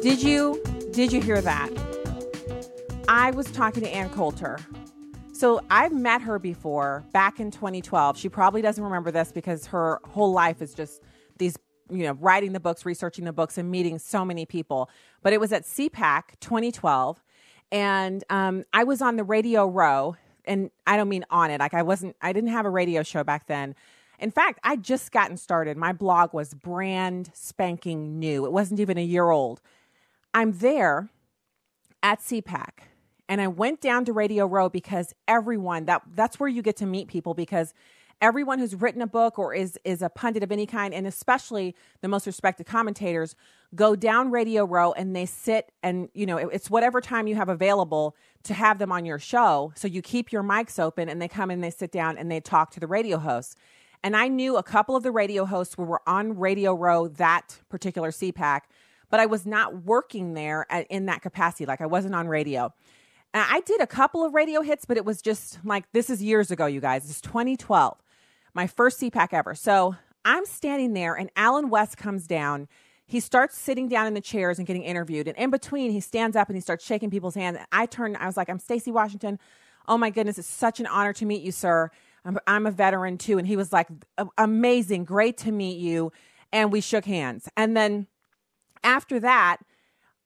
Did you did you hear that? I was talking to Ann Coulter. So I've met her before back in 2012. She probably doesn't remember this because her whole life is just these, you know, writing the books, researching the books, and meeting so many people. But it was at CPAC 2012, and um, I was on the Radio Row, and I don't mean on it. Like I wasn't, I didn't have a radio show back then. In fact, I just gotten started. My blog was brand spanking new. It wasn't even a year old. I'm there at CPAC and I went down to Radio Row because everyone that that's where you get to meet people because everyone who's written a book or is is a pundit of any kind and especially the most respected commentators go down Radio Row and they sit and you know it's whatever time you have available to have them on your show. So you keep your mics open and they come and they sit down and they talk to the radio hosts. And I knew a couple of the radio hosts who were on Radio Row that particular CPAC but I was not working there at, in that capacity. Like I wasn't on radio. I did a couple of radio hits, but it was just like this is years ago, you guys. It's 2012, my first CPAC ever. So I'm standing there, and Allen West comes down. He starts sitting down in the chairs and getting interviewed. And in between, he stands up and he starts shaking people's hands. I turn, I was like, I'm Stacy Washington. Oh my goodness, it's such an honor to meet you, sir. I'm, I'm a veteran too. And he was like, Amazing, great to meet you. And we shook hands. And then after that,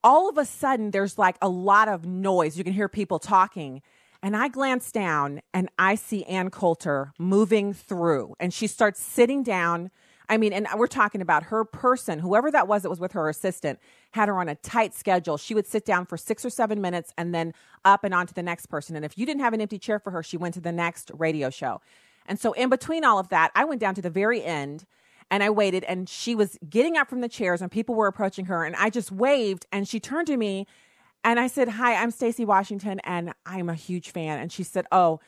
all of a sudden, there's like a lot of noise. You can hear people talking. And I glance down and I see Ann Coulter moving through, and she starts sitting down. I mean, and we're talking about her person, whoever that was that was with her assistant, had her on a tight schedule. She would sit down for six or seven minutes and then up and on to the next person. And if you didn't have an empty chair for her, she went to the next radio show. And so, in between all of that, I went down to the very end and I waited and she was getting up from the chairs and people were approaching her and I just waved and she turned to me and I said, "Hi, I'm Stacy Washington and I'm a huge fan." And she said, "Oh,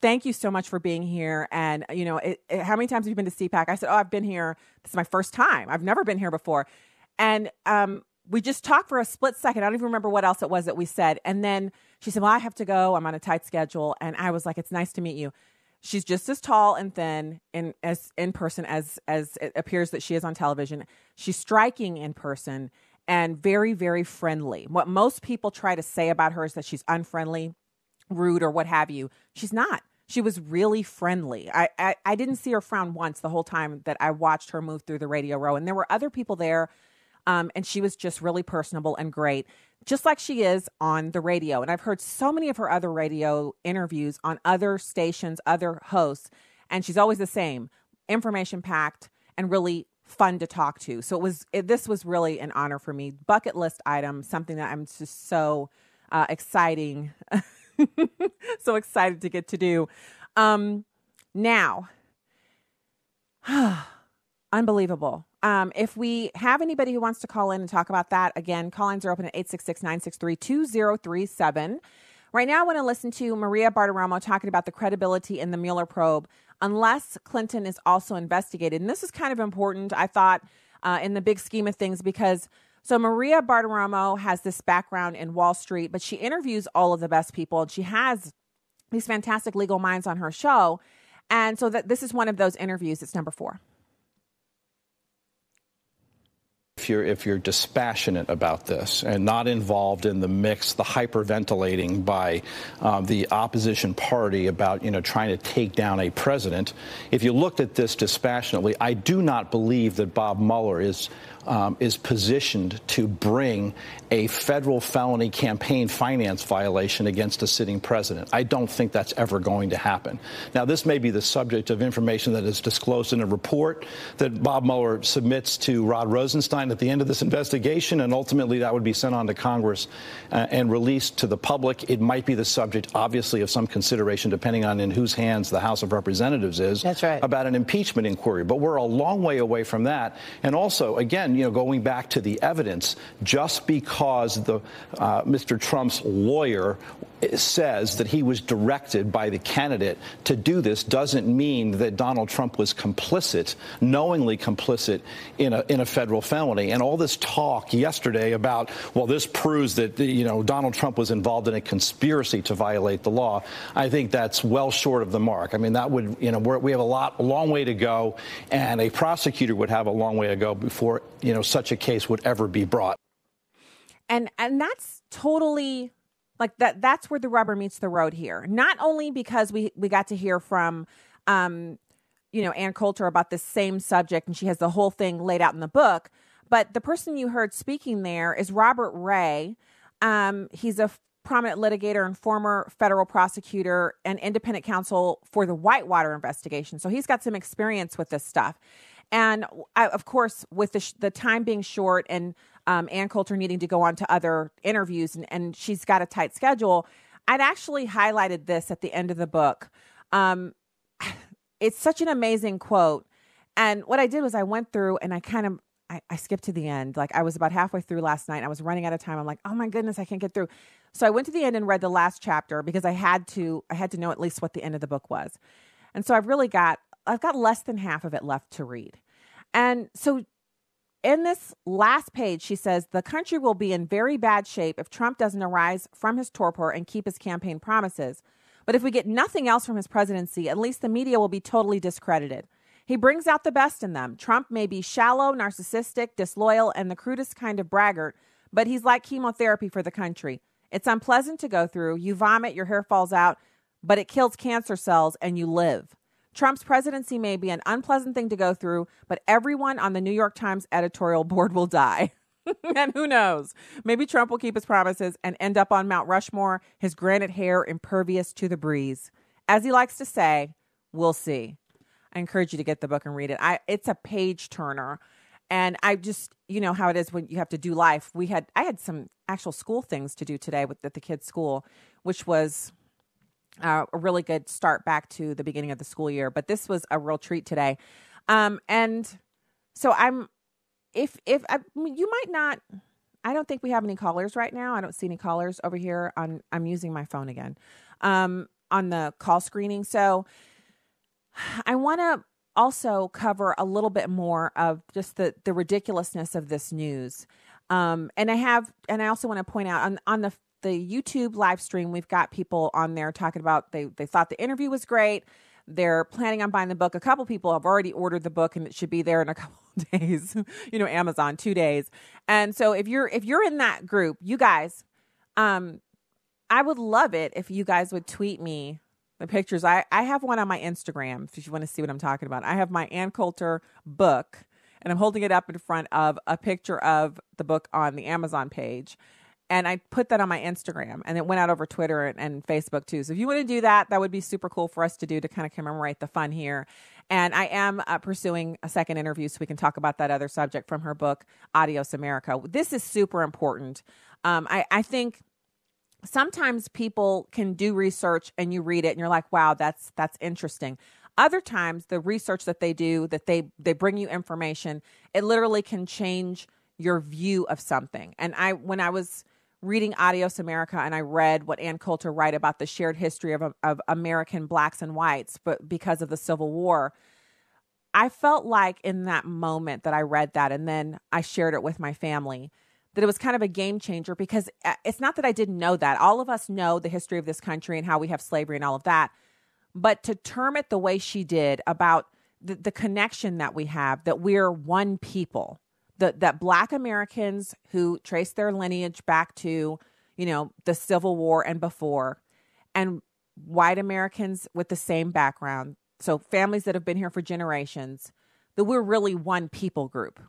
thank you so much for being here and you know, it, it, how many times have you been to CPAC?" I said, "Oh, I've been here. This is my first time. I've never been here before." And um we just talked for a split second. I don't even remember what else it was that we said. And then she said, Well, I have to go. I'm on a tight schedule. And I was like, It's nice to meet you. She's just as tall and thin in as in person as as it appears that she is on television. She's striking in person and very very friendly. What most people try to say about her is that she's unfriendly, rude, or what have you. She's not. She was really friendly. I, I, I didn't see her frown once the whole time that I watched her move through the radio row, and there were other people there um, and she was just really personable and great, just like she is on the radio. And I've heard so many of her other radio interviews on other stations, other hosts, and she's always the same information packed and really fun to talk to. So it was, it, this was really an honor for me. Bucket list item, something that I'm just so uh, exciting, so excited to get to do. Um, now, unbelievable. Um, if we have anybody who wants to call in and talk about that, again, call ins are open at 866 963 2037. Right now, I want to listen to Maria Bartiromo talking about the credibility in the Mueller probe, unless Clinton is also investigated. And this is kind of important, I thought, uh, in the big scheme of things, because so Maria Bartiromo has this background in Wall Street, but she interviews all of the best people, and she has these fantastic legal minds on her show. And so that this is one of those interviews. It's number four. If you're if you're dispassionate about this and not involved in the mix, the hyperventilating by um, the opposition party about you know trying to take down a president, if you looked at this dispassionately, I do not believe that Bob Mueller is um, is positioned to bring a federal felony campaign finance violation against a sitting president. I don't think that's ever going to happen. Now, this may be the subject of information that is disclosed in a report that Bob Mueller submits to Rod Rosenstein at the end of this investigation, and ultimately that would be sent on to Congress uh, and released to the public. It might be the subject, obviously, of some consideration, depending on in whose hands the House of Representatives is, That's right. about an impeachment inquiry. But we're a long way away from that. And also, again, you know, going back to the evidence, just because the uh, Mr. Trump's lawyer says that he was directed by the candidate to do this doesn't mean that Donald Trump was complicit, knowingly complicit in a in a federal felony. And all this talk yesterday about well, this proves that you know Donald Trump was involved in a conspiracy to violate the law. I think that's well short of the mark. I mean, that would you know we have a lot a long way to go, and a prosecutor would have a long way to go before you know such a case would ever be brought. And and that's totally like that that's where the rubber meets the road here. Not only because we we got to hear from um you know Ann Coulter about this same subject and she has the whole thing laid out in the book, but the person you heard speaking there is Robert Ray. Um he's a prominent litigator and former federal prosecutor and independent counsel for the Whitewater investigation. So he's got some experience with this stuff. And I, of course, with the, sh- the time being short and um, Ann Coulter needing to go on to other interviews and, and she's got a tight schedule, I'd actually highlighted this at the end of the book. Um, it's such an amazing quote. And what I did was I went through and I kind of I, I, skipped to the end. Like I was about halfway through last night. I was running out of time. I'm like, oh my goodness, I can't get through. So I went to the end and read the last chapter because I had to. I had to know at least what the end of the book was. And so I've really got. I've got less than half of it left to read. And so in this last page, she says the country will be in very bad shape if Trump doesn't arise from his torpor and keep his campaign promises. But if we get nothing else from his presidency, at least the media will be totally discredited. He brings out the best in them. Trump may be shallow, narcissistic, disloyal, and the crudest kind of braggart, but he's like chemotherapy for the country. It's unpleasant to go through. You vomit, your hair falls out, but it kills cancer cells and you live. Trump's presidency may be an unpleasant thing to go through, but everyone on the New York Times editorial board will die. and who knows? Maybe Trump will keep his promises and end up on Mount Rushmore, his granite hair impervious to the breeze. As he likes to say, we'll see. I encourage you to get the book and read it. I it's a page turner. And I just, you know how it is when you have to do life. We had I had some actual school things to do today with at the kids' school, which was uh, a really good start back to the beginning of the school year. But this was a real treat today, um, and so I'm if if I, you might not. I don't think we have any callers right now. I don't see any callers over here. On I'm using my phone again um, on the call screening. So I want to also cover a little bit more of just the the ridiculousness of this news. Um, and I have, and I also want to point out on on the the YouTube live stream, we've got people on there talking about they they thought the interview was great. They're planning on buying the book. A couple people have already ordered the book, and it should be there in a couple days. you know, Amazon two days. And so if you're if you're in that group, you guys, um, I would love it if you guys would tweet me the pictures. I I have one on my Instagram if you want to see what I'm talking about. I have my Ann Coulter book, and I'm holding it up in front of a picture of the book on the Amazon page and I put that on my Instagram and it went out over Twitter and, and, Facebook too. So if you want to do that, that would be super cool for us to do to kind of commemorate the fun here. And I am uh, pursuing a second interview so we can talk about that other subject from her book, Adios America. This is super important. Um, I, I think sometimes people can do research and you read it and you're like, wow, that's that's interesting. Other times the research that they do, that they they bring you information, it literally can change your view of something. And I when I was reading Adios America and I read what Ann Coulter write about the shared history of, of American blacks and whites, but because of the Civil War, I felt like in that moment that I read that and then I shared it with my family that it was kind of a game changer because uh, it's not that I didn't know that. All of us know the history of this country and how we have slavery and all of that. But to term it the way she did about the, the connection that we have, that we're one people, that that black Americans who trace their lineage back to, you know, the Civil War and before, and white Americans with the same background, so families that have been here for generations, that we're really one people group.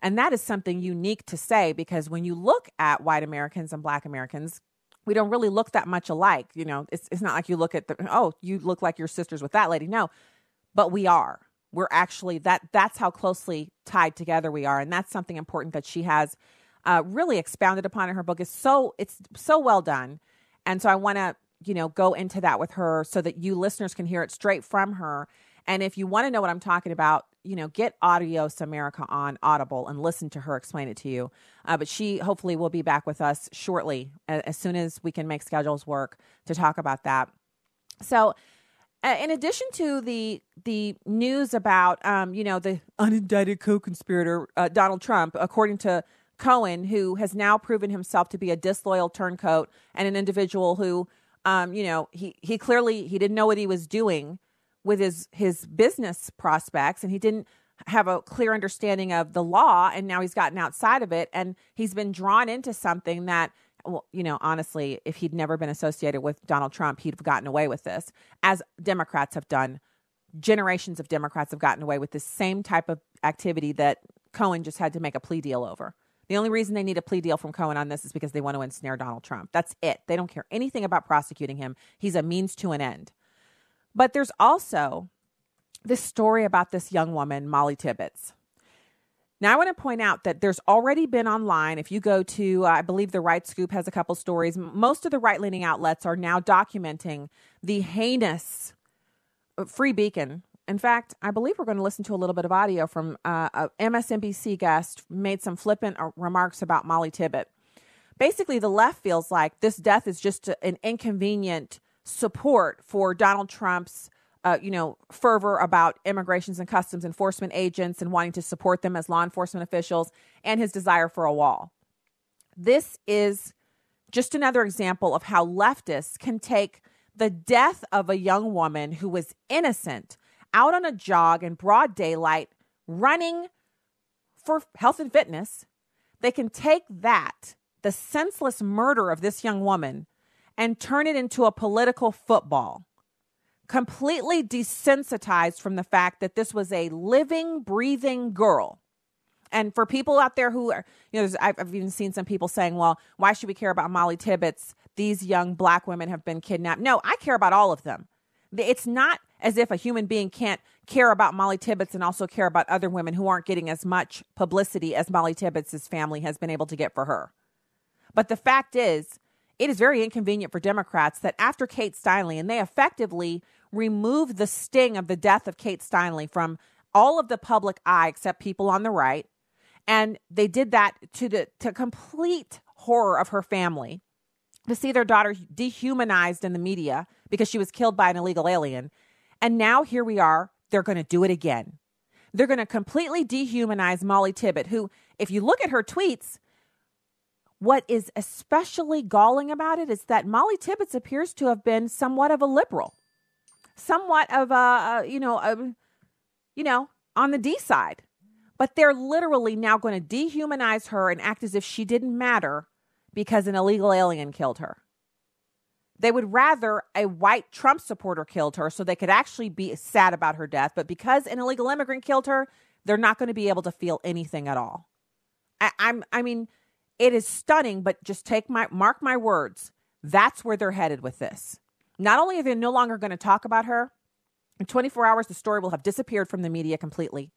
And that is something unique to say because when you look at white Americans and black Americans, we don't really look that much alike. You know, it's, it's not like you look at the, oh, you look like your sisters with that lady. No, but we are we're actually that that's how closely tied together we are. And that's something important that she has uh, really expounded upon in her book. Is so it's so well done. And so i want to you know go into that with her so that you listeners can hear it straight from her. And if you want to know what i'm talking about you know get adios america on audible and listen to her explain it to you. Uh, but she hopefully will be back with us shortly as, as soon as we can make schedules work to talk about that. So in addition to the the news about um, you know the unindicted co-conspirator uh, Donald Trump, according to Cohen, who has now proven himself to be a disloyal turncoat and an individual who, um, you know, he he clearly he didn't know what he was doing with his his business prospects, and he didn't have a clear understanding of the law, and now he's gotten outside of it, and he's been drawn into something that well, you know, honestly, if he'd never been associated with Donald Trump, he'd have gotten away with this, as Democrats have done. Generations of Democrats have gotten away with this same type of activity that Cohen just had to make a plea deal over. The only reason they need a plea deal from Cohen on this is because they want to ensnare Donald Trump. That's it. They don't care anything about prosecuting him. He's a means to an end. But there's also this story about this young woman, Molly Tibbetts. Now, I want to point out that there's already been online. If you go to, uh, I believe the Right Scoop has a couple stories. Most of the right leaning outlets are now documenting the heinous uh, Free Beacon. In fact, I believe we're going to listen to a little bit of audio from uh, a MSNBC guest made some flippant uh, remarks about Molly Tibbetts. Basically, the left feels like this death is just an inconvenient support for Donald Trump's uh, you know, fervor about immigrations and customs enforcement agents and wanting to support them as law enforcement officials and his desire for a wall. This is just another example of how leftists can take the death of a young woman who was innocent out on a jog in broad daylight running for health and fitness. They can take that, the senseless murder of this young woman, and turn it into a political football completely desensitized from the fact that this was a living, breathing girl. And for people out there who are, you know, I've, I've even seen some people saying, well, why should we care about Molly Tibbetts? These young black women have been kidnapped. No, I care about all of them. It's not as if a human being can't care about Molly Tibbetts and also care about other women who aren't getting as much publicity as Molly Tibbetts' family has been able to get for her. But the fact is, it is very inconvenient for Democrats that after Kate Steinle, and they effectively removed the sting of the death of Kate Steinle from all of the public eye except people on the right. And they did that to the to complete horror of her family to see their daughter dehumanized in the media because she was killed by an illegal alien. And now here we are, they're going to do it again. They're going to completely dehumanize Molly Tibbetts, who, if you look at her tweets, what is especially galling about it is that Molly Tibbetts appears to have been somewhat of a liberal, somewhat of a, you know, a, you know, on the D side. But they're literally now going to dehumanize her and act as if she didn't matter because an illegal alien killed her. They would rather a white Trump supporter killed her so they could actually be sad about her death. But because an illegal immigrant killed her, they're not going to be able to feel anything at all. I, I'm, I mean, it is stunning, but just take my mark my words. That's where they're headed with this. Not only are they no longer going to talk about her, in 24 hours, the story will have disappeared from the media completely.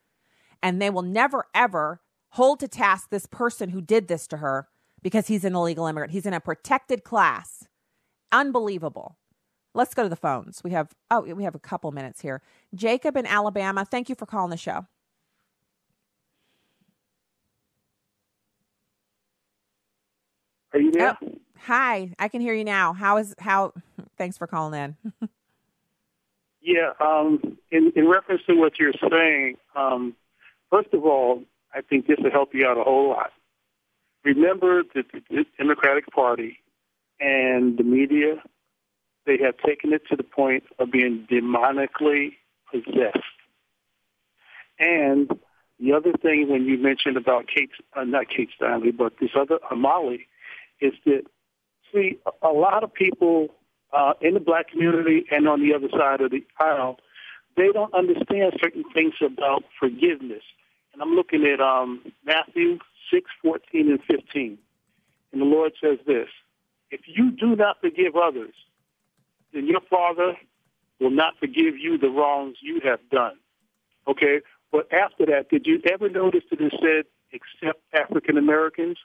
And they will never, ever hold to task this person who did this to her because he's an illegal immigrant. He's in a protected class. Unbelievable. Let's go to the phones. We have oh, we have a couple minutes here. Jacob in Alabama, thank you for calling the show. Are you there? Oh, hi, I can hear you now. How is how? Thanks for calling in. yeah, um, in in reference to what you're saying, um, first of all, I think this will help you out a whole lot. Remember that the Democratic Party and the media, they have taken it to the point of being demonically possessed. And the other thing, when you mentioned about Kate, uh, not Kate Steinle, but this other Amali, is that see a lot of people uh, in the black community and on the other side of the aisle, they don't understand certain things about forgiveness. And I'm looking at um, Matthew six, fourteen, and fifteen, and the Lord says this: If you do not forgive others, then your Father will not forgive you the wrongs you have done. Okay, but after that, did you ever notice that it said except African Americans?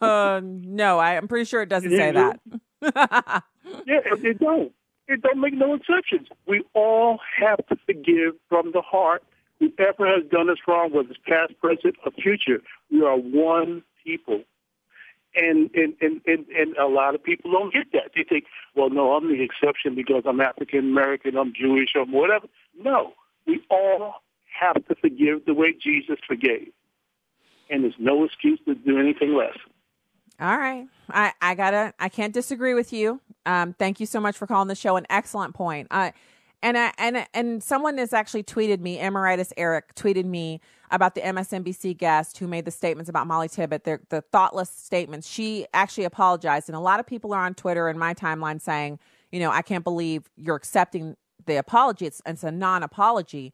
Uh, no, I, am pretty sure it doesn't say that. yeah, it, don't. It don't make no exceptions. We all have to forgive from the heart. Whoever has done us wrong, whether it's past, present, or future, we are one people. And, and and, and and a lot of people don't get that. They think, well, no, I'm the exception because I'm African American, I'm Jewish, or whatever. No, we all have to forgive the way Jesus forgave and there's no excuse to do anything less. All right. I, I gotta I can't disagree with you. Um, thank you so much for calling the show. An excellent point. Uh, and I, and and someone has actually tweeted me, Emeritus Eric tweeted me about the MSNBC guest who made the statements about Molly Tibbetts, the, the thoughtless statements. She actually apologized, and a lot of people are on Twitter and my timeline saying, you know, I can't believe you're accepting the apology. It's, it's a non-apology.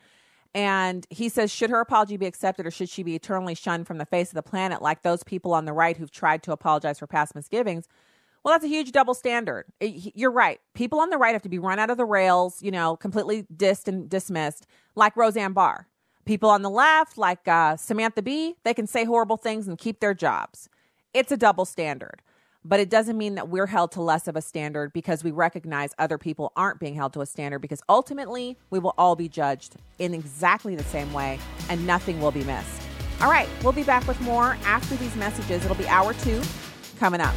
And he says, should her apology be accepted or should she be eternally shunned from the face of the planet like those people on the right who've tried to apologize for past misgivings? Well, that's a huge double standard. You're right. People on the right have to be run out of the rails, you know, completely dissed and dismissed, like Roseanne Barr. People on the left, like uh, Samantha Bee, they can say horrible things and keep their jobs. It's a double standard but it doesn't mean that we're held to less of a standard because we recognize other people aren't being held to a standard because ultimately we will all be judged in exactly the same way and nothing will be missed. All right, we'll be back with more after these messages. It'll be hour two coming up.